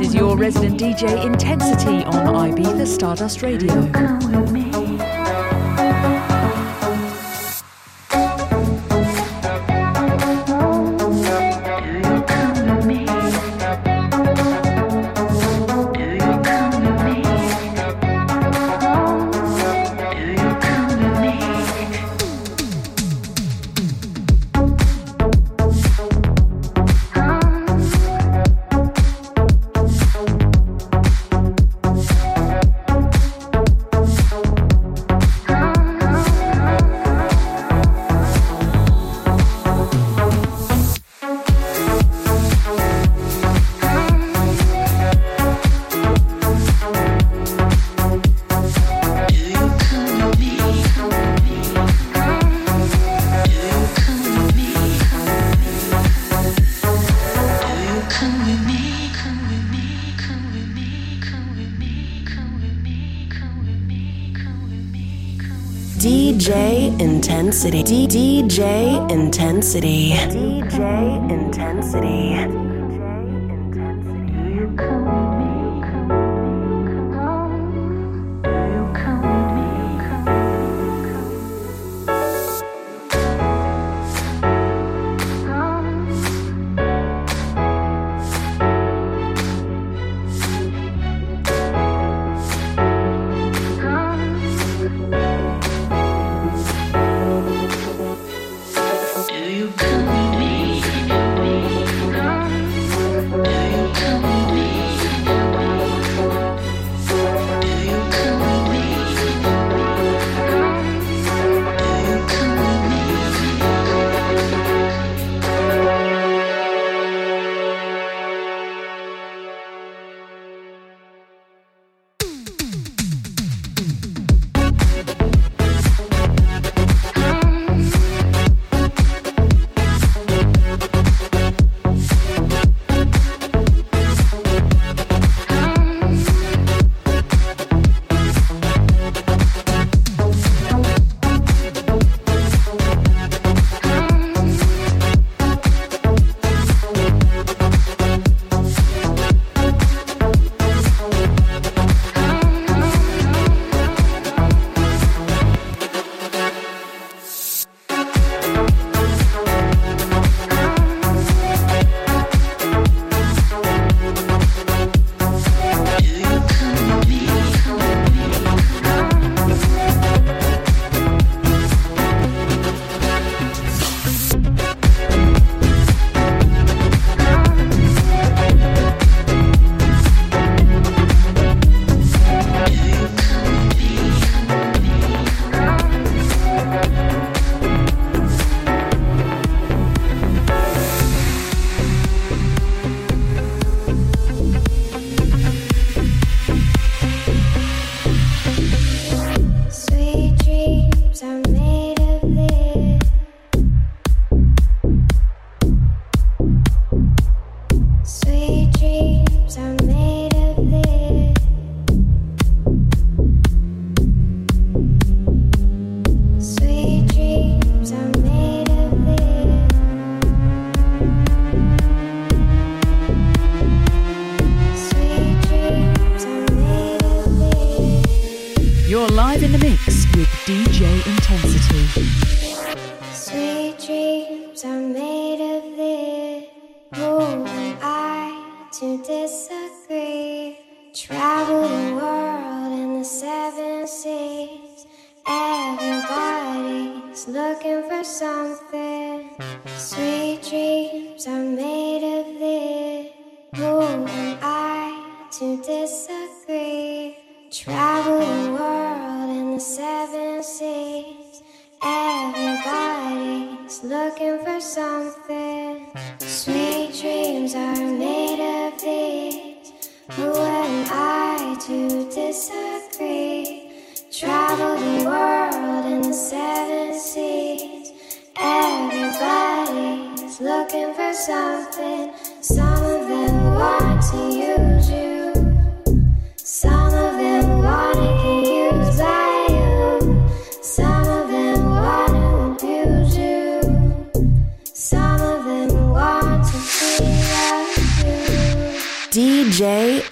This is your resident DJ Intensity on Ibiza Stardust Radio. Intensity. DJ Intensity. DJ Intensity.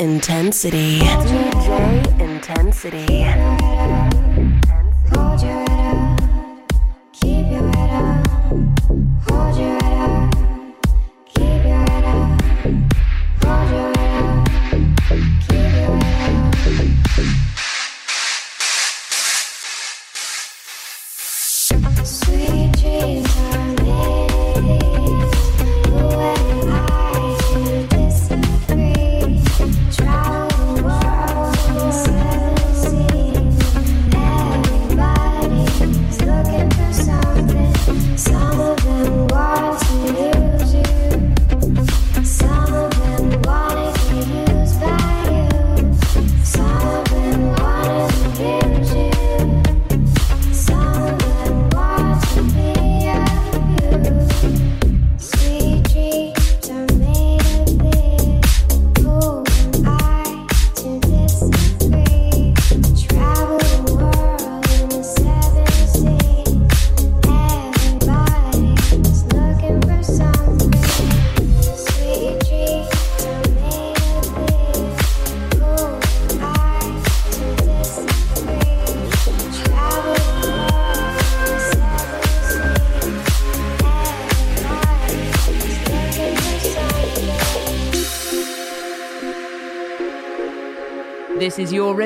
Intensity. DJ Intensity.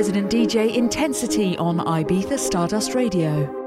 Resident DJ Intensity on Ibiza Stardust Radio.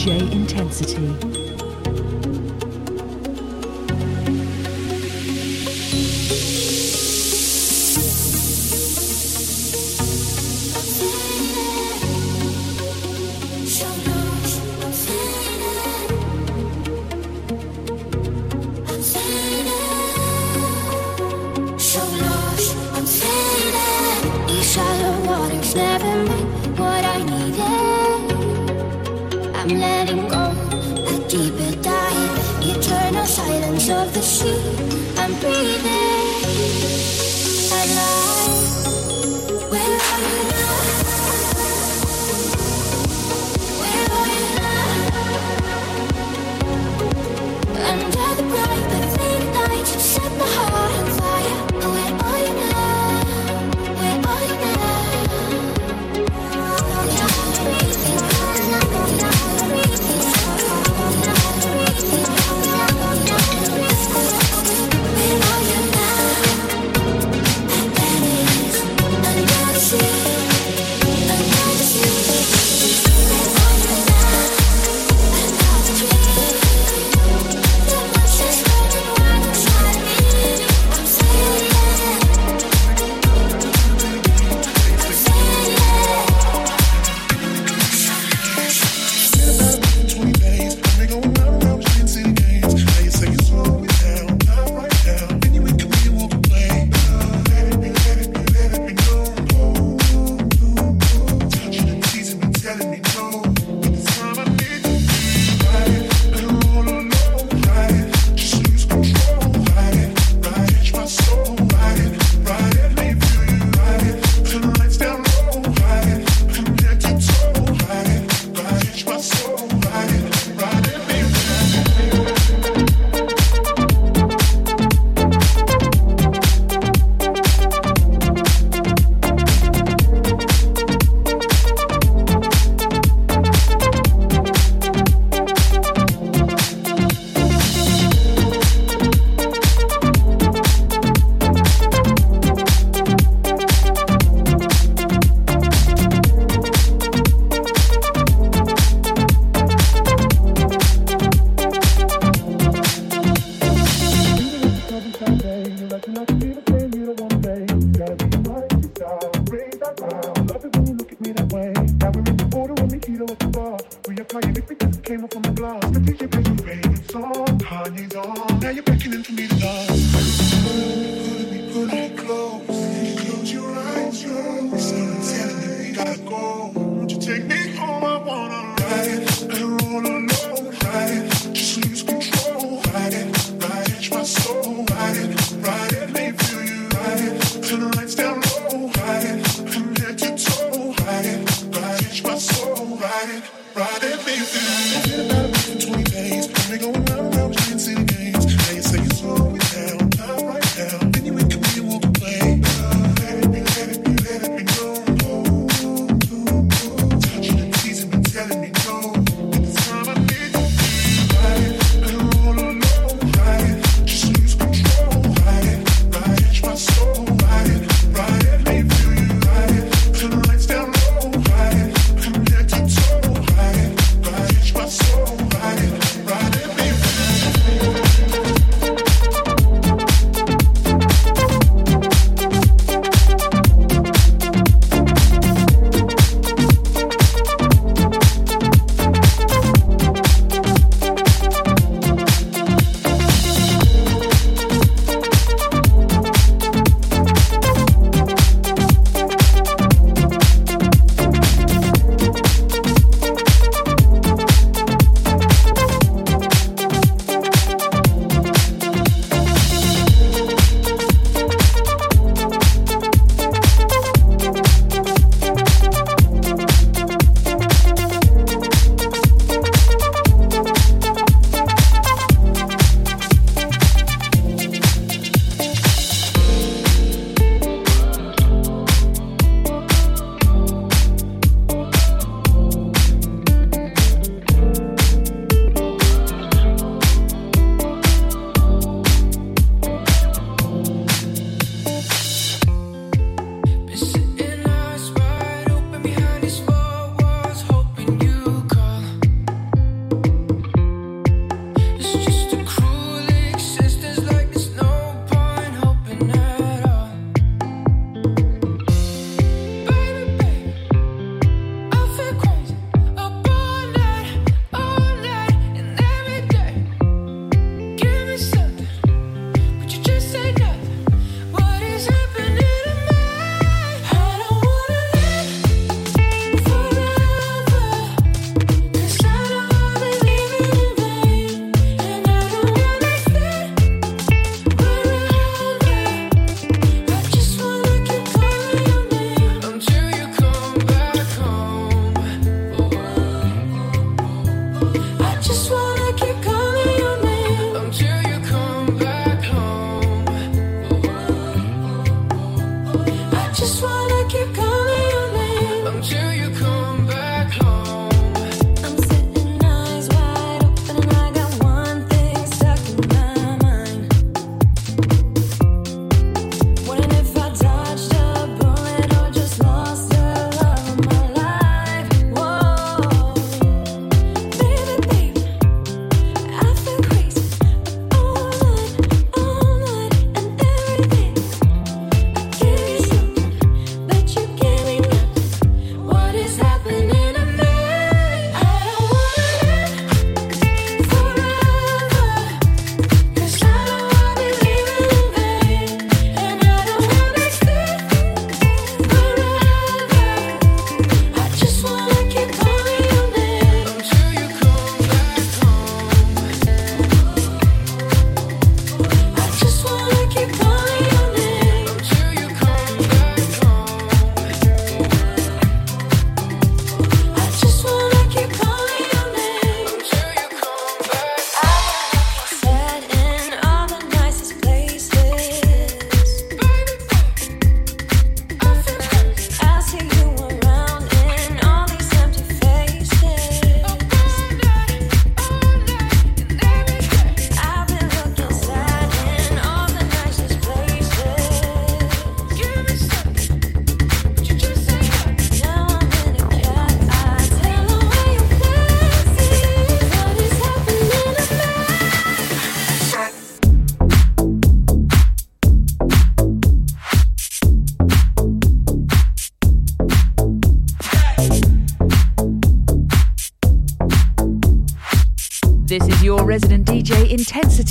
DJ Intensity.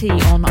Intensity on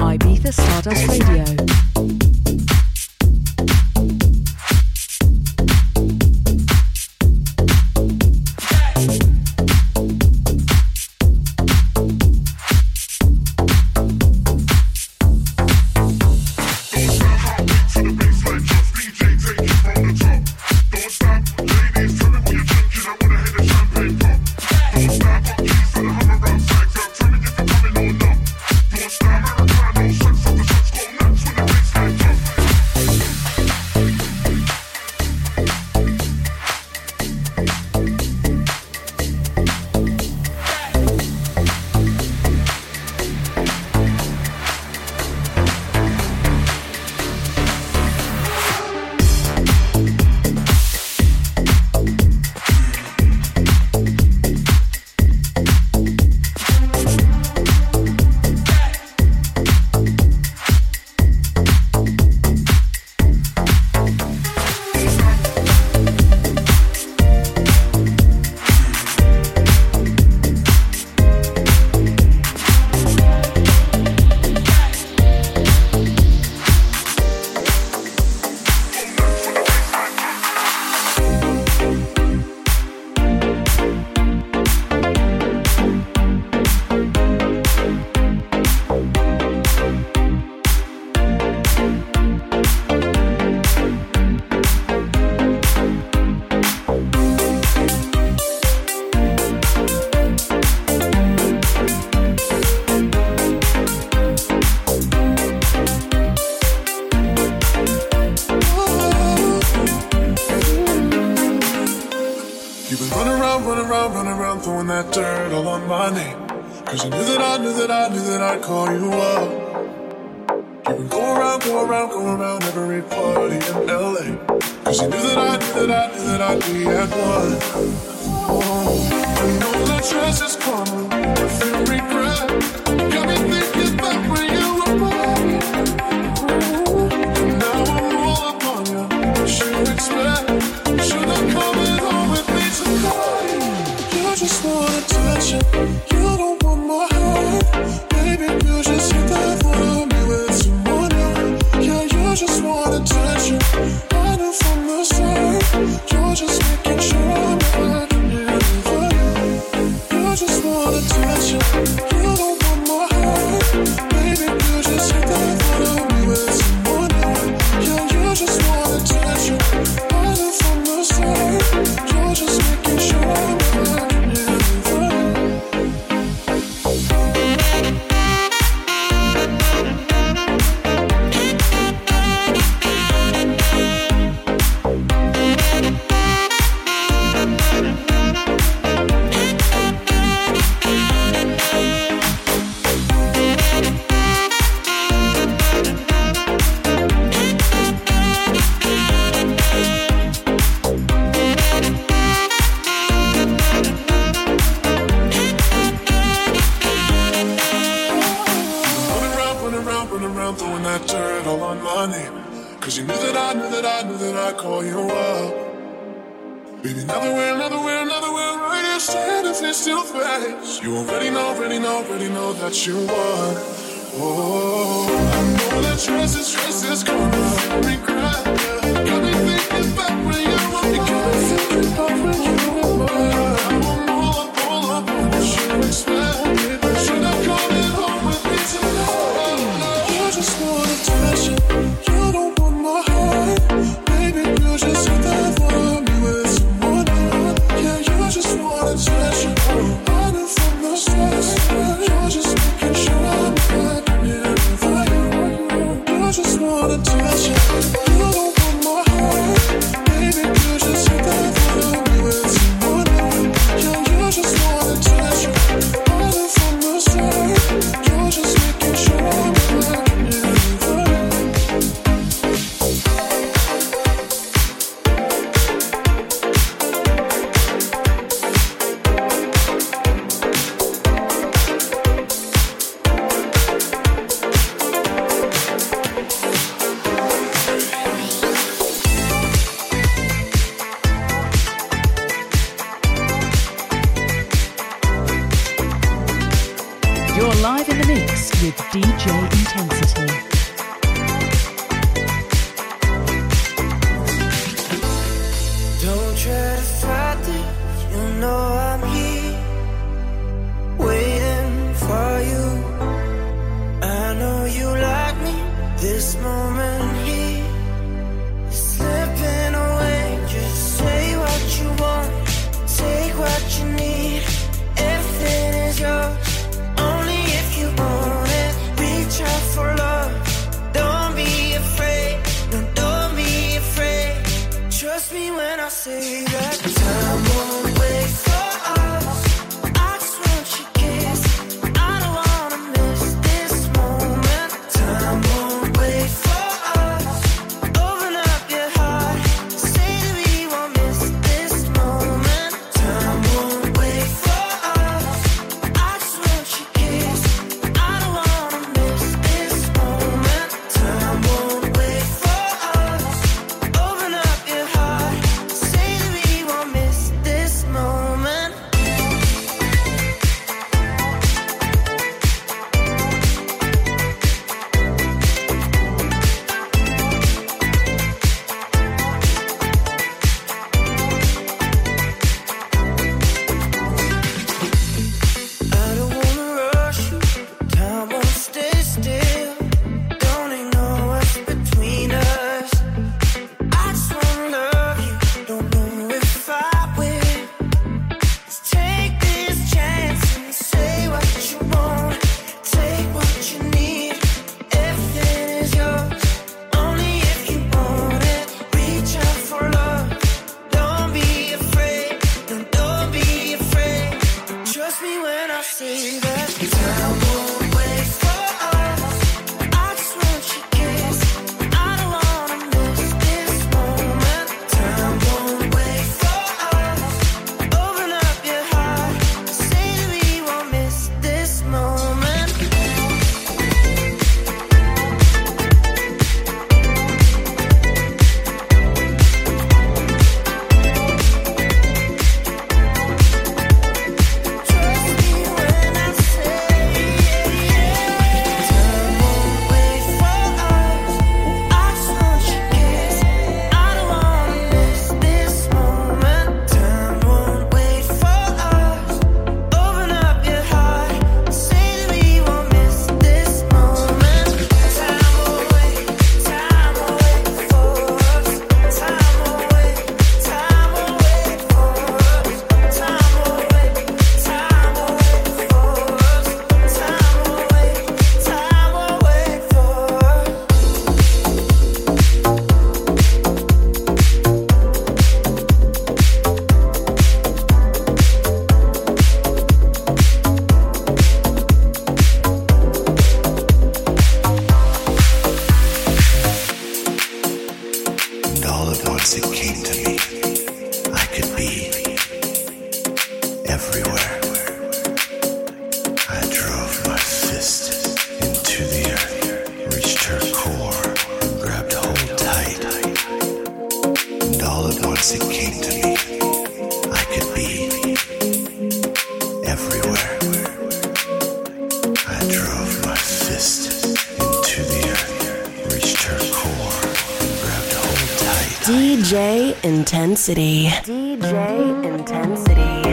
Intensity. DJ Intensity.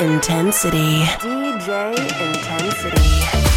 Intensity. DJ Intensity.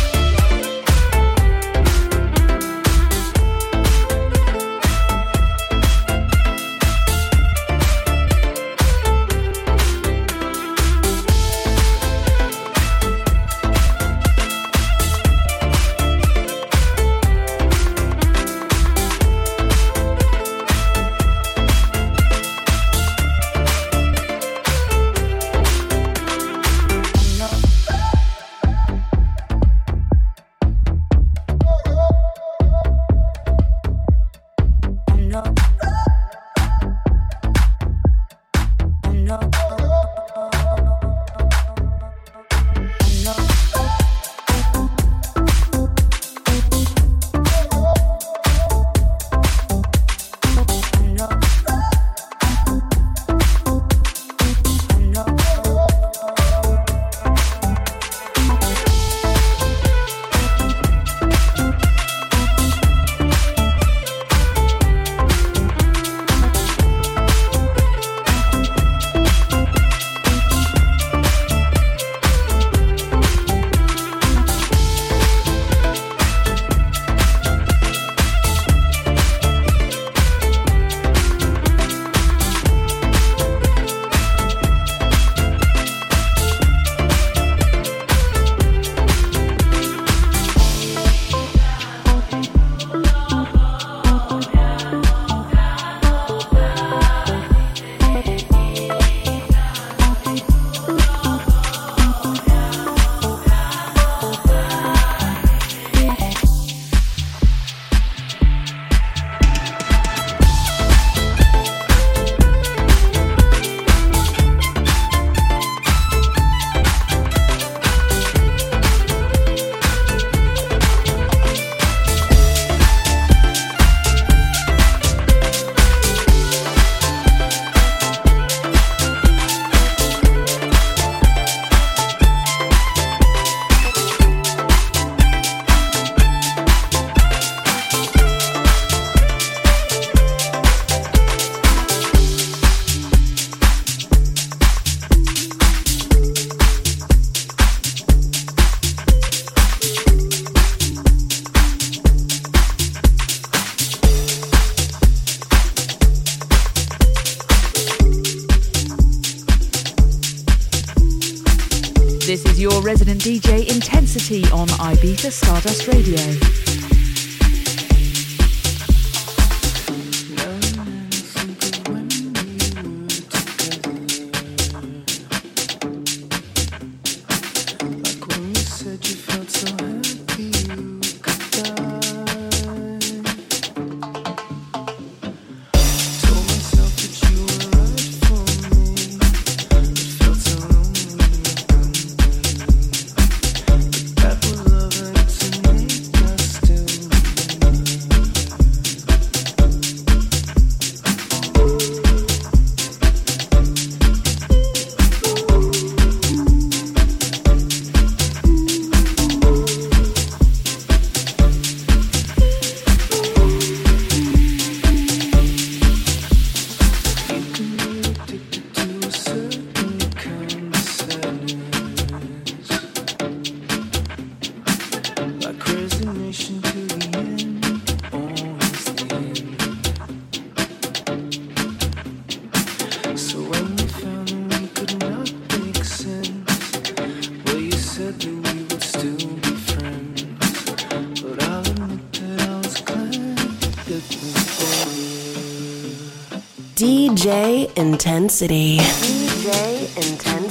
Intensity. DJ Intensity.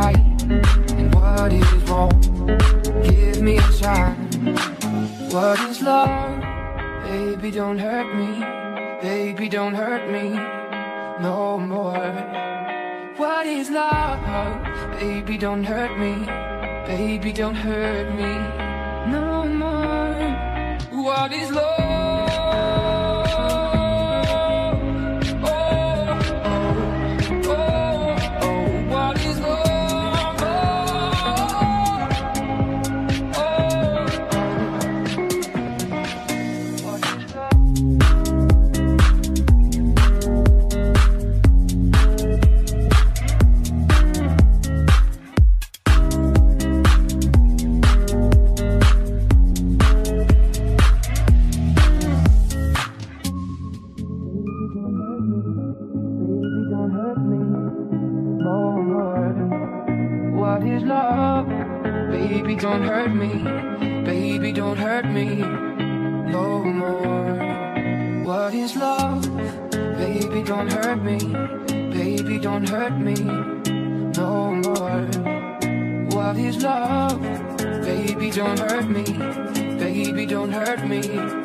right and what is wrong. Give me a sign. What is love? Baby, don't hurt me. Baby, don't hurt me no more. What is love? Baby, don't hurt me. Baby, don't hurt me no more. What is love? Hurt me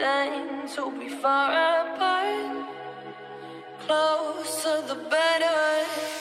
to be far apart. Closer the better.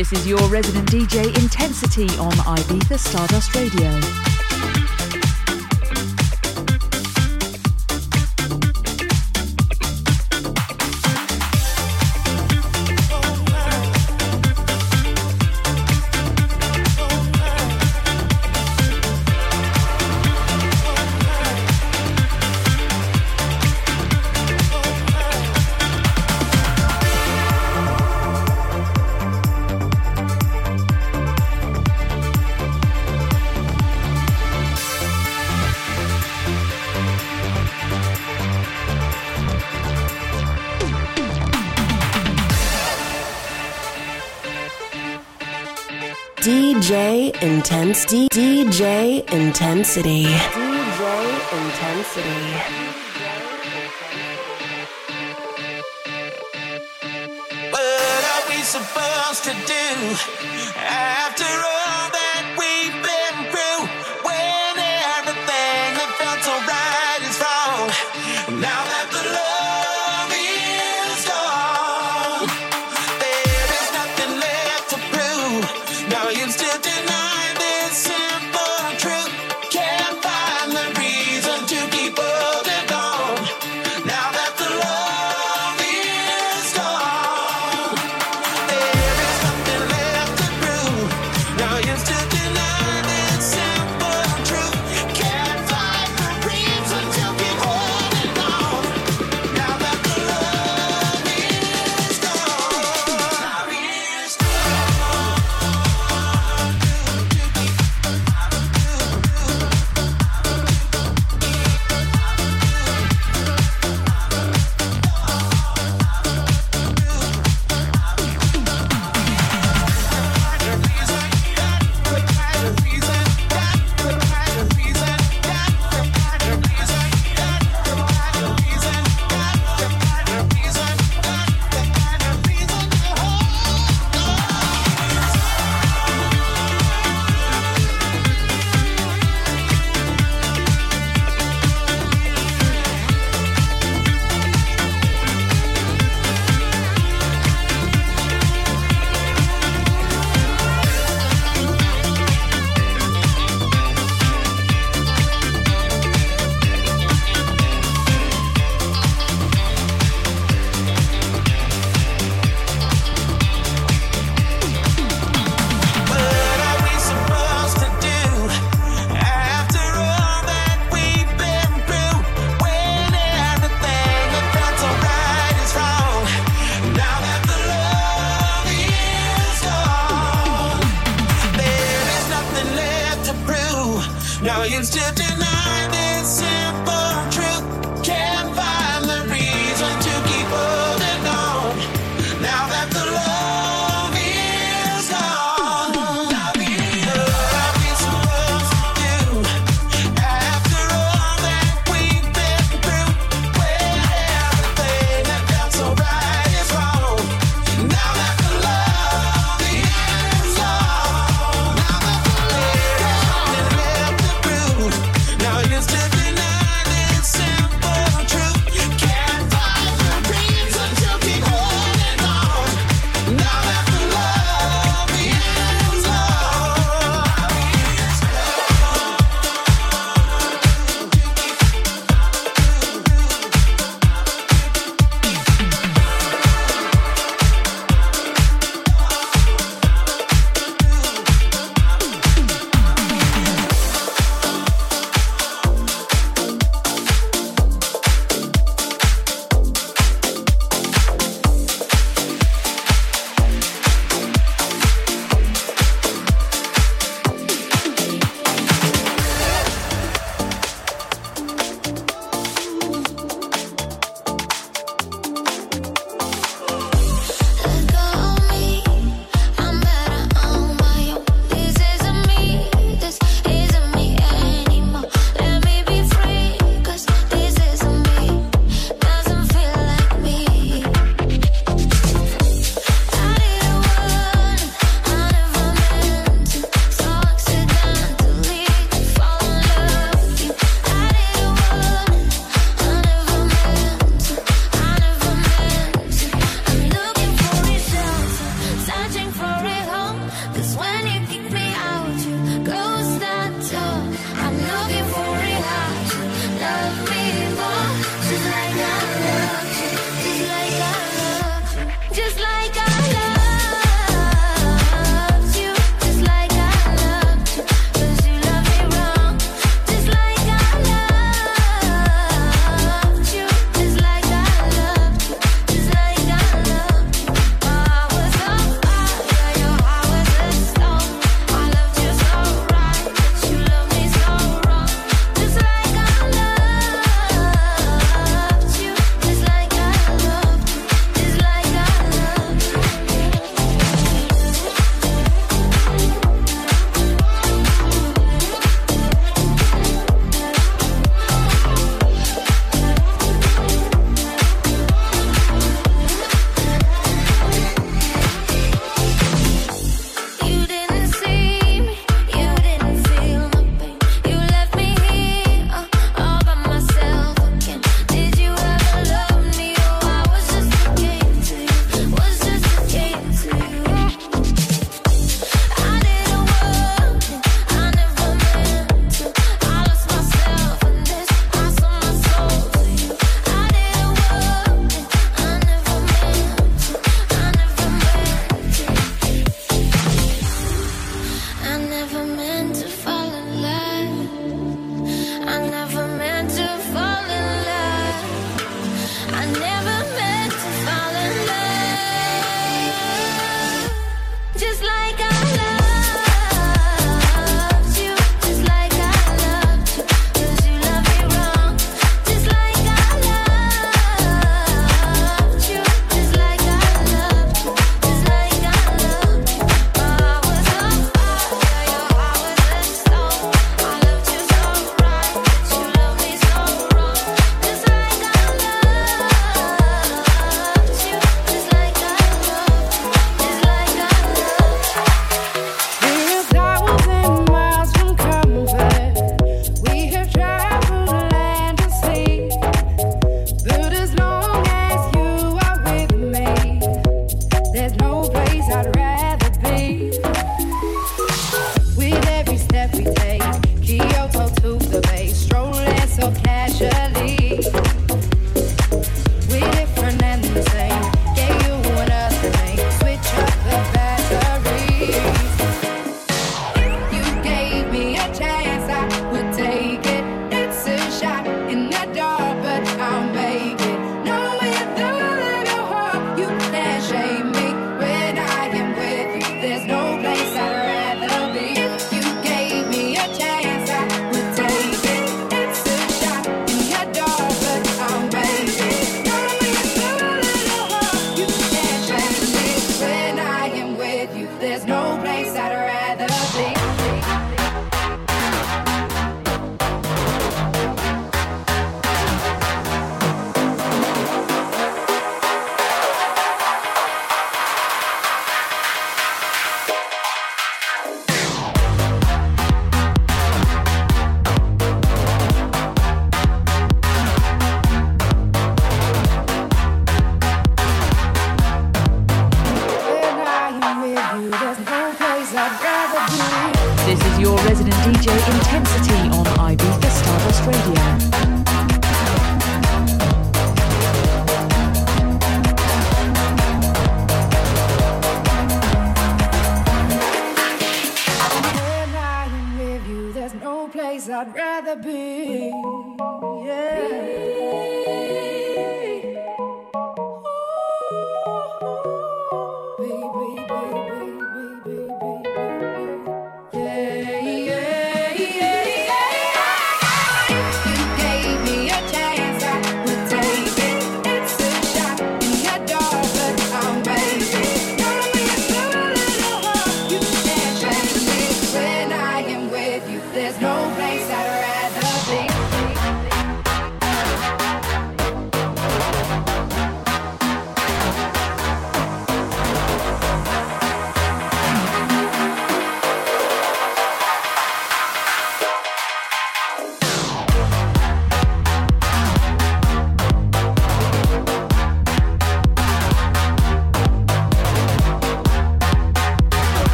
This is your resident DJ Intensity on Ibiza Stardust Radio. Intensity. DJ Intensity. What are we supposed to do after?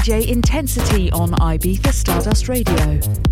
DJ Intensity on Ibiza Stardust Radio.